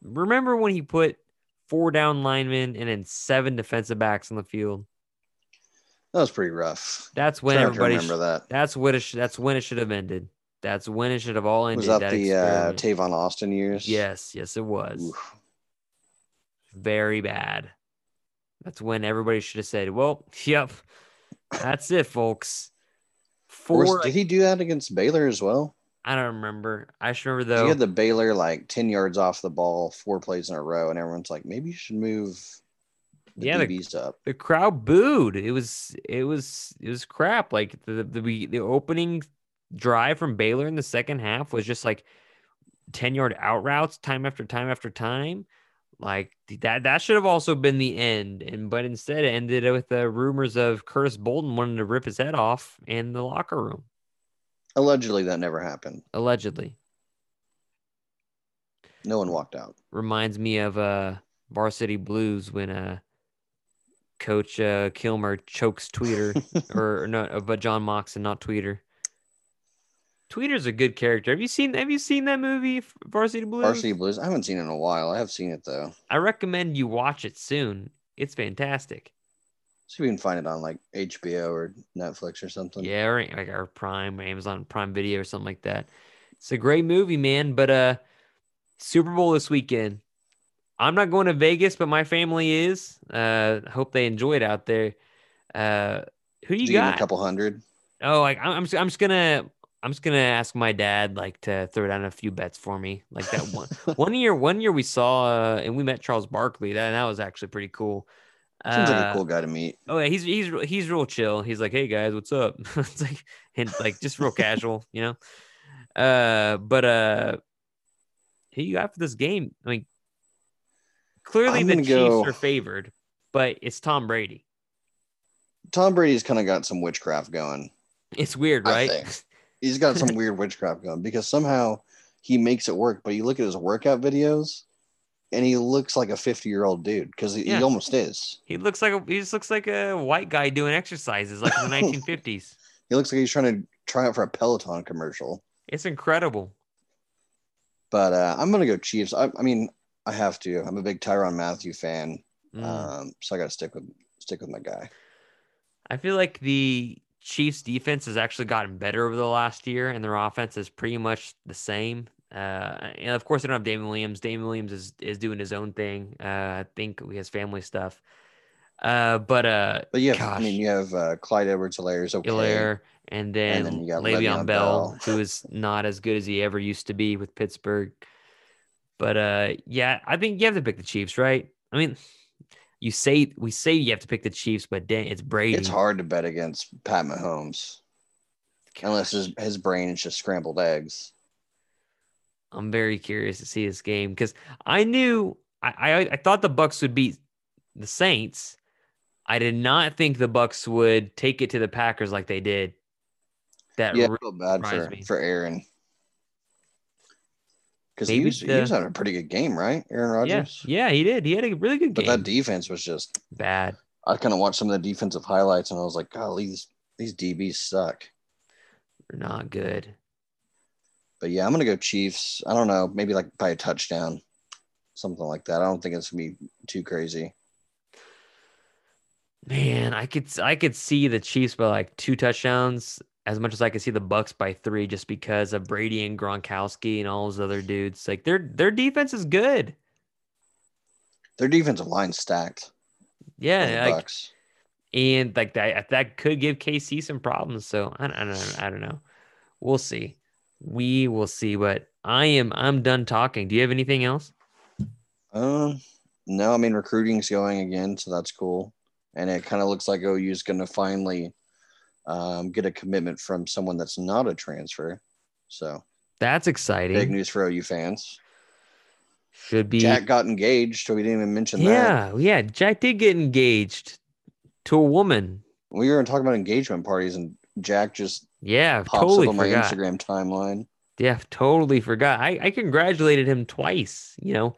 remember when he put four down linemen and then seven defensive backs on the field? That was pretty rough. That's when everybody. remember sh- that. That's what it. Sh- that's when it should have ended. That's when it should have all ended. Was that, the uh. Tavon Austin years? Yes, yes, it was. Oof. Very bad. That's when everybody should have said, "Well, yep, that's it, folks." Was- Four. did he do that against Baylor as well? I don't remember. I just remember He had the Baylor like 10 yards off the ball, four plays in a row, and everyone's like, maybe you should move the Yeah, the- DBs up. the crowd booed. It was it was it was crap. Like the the the, the opening drive from Baylor in the second half was just like 10 yard out routes time after time after time. Like that that should have also been the end. And but instead it ended with the rumors of Curtis Bolton wanting to rip his head off in the locker room, Allegedly, that never happened. allegedly. No one walked out. Reminds me of uh Varsity Blues when uh Coach uh, Kilmer chokes Tweeter or, or no, uh, but John Moxon, not Tweeter. Tweeter's a good character. Have you seen Have you seen that movie, Varsity Blues? Varsity Blues. I haven't seen it in a while. I have seen it though. I recommend you watch it soon. It's fantastic. See if we can find it on like HBO or Netflix or something. Yeah, or like our Prime, Amazon Prime Video, or something like that. It's a great movie, man. But uh, Super Bowl this weekend. I'm not going to Vegas, but my family is. Uh, hope they enjoy it out there. Uh, who you Did you got? a couple hundred? Oh, like I'm, I'm, just- I'm just gonna, I'm just gonna ask my dad like to throw down a few bets for me. Like that one, one year, one year we saw uh, and we met Charles Barkley. That that was actually pretty cool. Seems like Uh, a cool guy to meet. Oh yeah, he's he's he's real chill. He's like, hey guys, what's up? it's like and like just real casual, you know. Uh, but uh, who you got for this game? I mean, clearly I'm the Chiefs go- are favored, but it's Tom Brady. Tom Brady's kind of got some witchcraft going. It's weird, right? He's got some weird witchcraft going because somehow he makes it work. But you look at his workout videos, and he looks like a 50 year old dude because he, Yeah. he almost is. He looks like a he just looks like a white guy doing exercises like in the 1950s. He looks like he's trying to try out for a Peloton commercial. It's incredible. But uh, I'm gonna go Chiefs. I, I mean, I have to. I'm a big Tyrann Mathieu fan, Mm. um, so I got to stick with stick with my guy. I feel like the Chiefs defense has actually gotten better over the last year, and their offense is pretty much the same. Uh, and of course, they don't have Damien Williams. Damien Williams is, is doing his own thing. Uh, I think he has family stuff. Uh, but uh, But yeah, I Gosh. mean, you have uh, Clyde Edwards-Helaire is okay. Helaire, and then, then you got Le'Veon, Le'Veon Bell, Bell. who is not as good as he ever used to be with Pittsburgh. But uh, yeah, I think you have to pick the Chiefs, right? I mean, you say we say you have to pick the Chiefs, but dang, it's Brady. It's hard to bet against Pat Mahomes unless his his brain is just scrambled eggs. I'm very curious to see this game because I knew I, I I thought the Bucks would beat the Saints. I did not think the Bucks would take it to the Packers like they did. That Yeah, I re- feel bad for me. for Aaron because he was, he was having a pretty good game, right? Aaron yeah, Rodgers. yeah, he did. He had a really good But game. But that defense was just. Bad. I kind of watched some of the defensive highlights and I was like, God, these these DBs suck. They're not good. But yeah, I'm gonna go Chiefs. I don't know, maybe like by a touchdown, something like that. I don't think it's gonna be too crazy. Man, I could I could see the Chiefs by like two touchdowns as much as I could see the Bucks by three just because of Brady and Gronkowski and all those other dudes. Like their their defense is good. Their defensive line stacked. Yeah, like, Bucks. and like that that could give KC some problems. So I, don't- I don't I don't know. We'll see. We will see. But I am I'm done talking. Do you have anything else? Um, no, I mean recruiting's going again, so that's cool. And it kind of looks like OU is going to finally um, get a commitment from someone that's not a transfer. So That's exciting. big news for OU fans. Should be Jack got engaged, so we didn't even mention that. Yeah, yeah. Jack did get engaged to a woman. We were talking about engagement parties, and Jack just Yeah, pops totally up on my forgot. Instagram timeline. Yeah, totally forgot. I, I congratulated him twice. You know,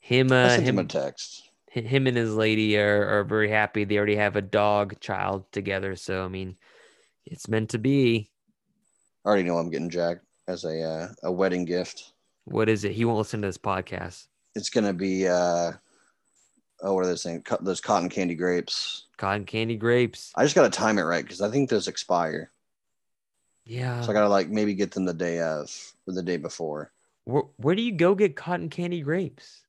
him uh sent him a him text. him and his lady are, are very happy. They already have a dog child together. So I mean, it's meant to be. I already know I'm getting Jack as a uh, a wedding gift. What is it? He won't listen to this podcast. It's gonna be uh, oh, what are those things? Co- those cotton candy grapes. cotton candy grapes. I just gotta time it right because I think those expire. Yeah. So I gotta like maybe get them the day of or the day before. where, where do you go get cotton candy grapes?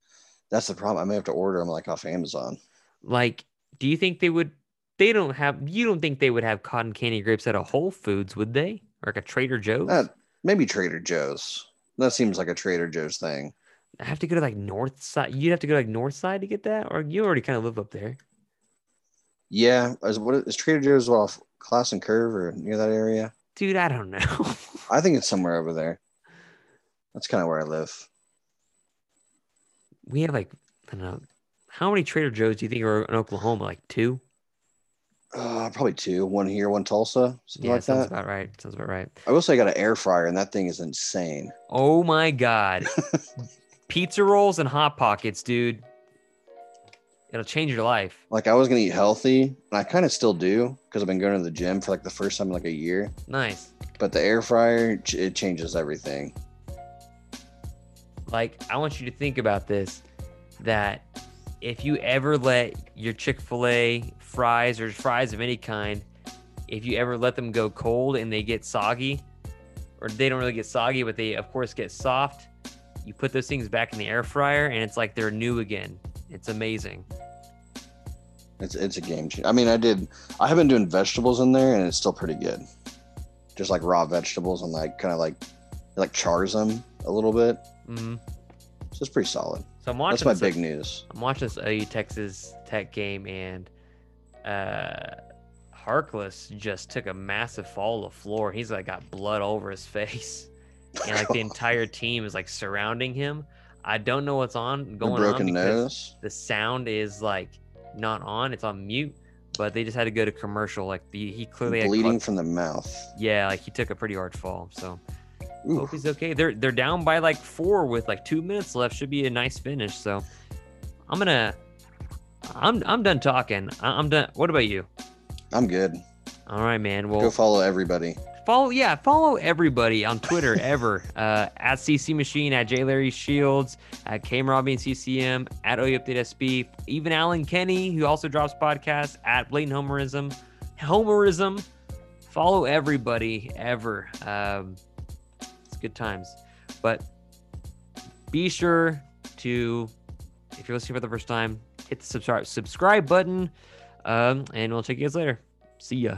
That's the problem. I may have to order them like off Amazon. Like, do you think they would? They don't have. You don't think they would have cotton candy grapes at a Whole Foods, would they? Or like a Trader Joe's? Uh, maybe Trader Joe's. That seems like a Trader Joe's thing. I have to go to like North Side. You'd have to go to like North Side to get that, or you already kind of live up there. Yeah, is what is Trader Joe's off Classen Curve or near that area? Dude, I don't know. I think it's somewhere over there. That's kind of where I live. we have like I don't know. How many Trader Joe's do you think are in Oklahoma? Like two? Uh, probably two. One here, one Tulsa, something yeah, like sounds that. about right. Sounds about right. I will say I got an air fryer, and that thing is insane. Oh my god. Pizza rolls and hot pockets, dude. It'll change your life. Like I was gonna eat healthy, and I kind of still do because I've been going to the gym for like the first time in like a year. Nice. But the air fryer, it changes everything. Like, I want you to think about this that if you ever let your Chick fil A fries or fries of any kind, if you ever let them go cold and they get soggy, or they don't really get soggy, but they, of course, get soft, you put those things back in the air fryer and it's like they're new again. It's amazing. It's it's a game changer. I mean, I did. I have been doing vegetables in there, and it's still pretty good. Just like raw vegetables, and like kind of like like chars them a little bit. Mm-hmm. So it's pretty solid. So I'm watching That's my this- big news. I'm watching this OU Texas Tech game, and uh, Harkless just took a massive fall to the floor. He's like got blood over his face, and like the entire team is like surrounding him. I don't know what's on going on broken because nose. the sound is like not on; it's on mute. But they just had to go to commercial. Like the he clearly bleeding from the mouth. yeah, like he took a pretty hard fall. So Ooh. hope he's okay. They're they're down by like four with like two minutes left. Should be a nice finish. So I'm gonna I'm I'm done talking. I'm done. What about you? I'm good. All right, man. Well, Go follow everybody. follow yeah, follow everybody on Twitter ever uh, at CC Machine, at J Larry Shields, at Cam Robbie CCM, at OU Update SB, even Alan Kenny who also drops podcasts at Blatant Homerism, Homerism. Follow everybody ever. Um, it's good times, but be sure to if you're listening for the first time, hit the subscribe subscribe button, um, and we'll check you guys later. See ya.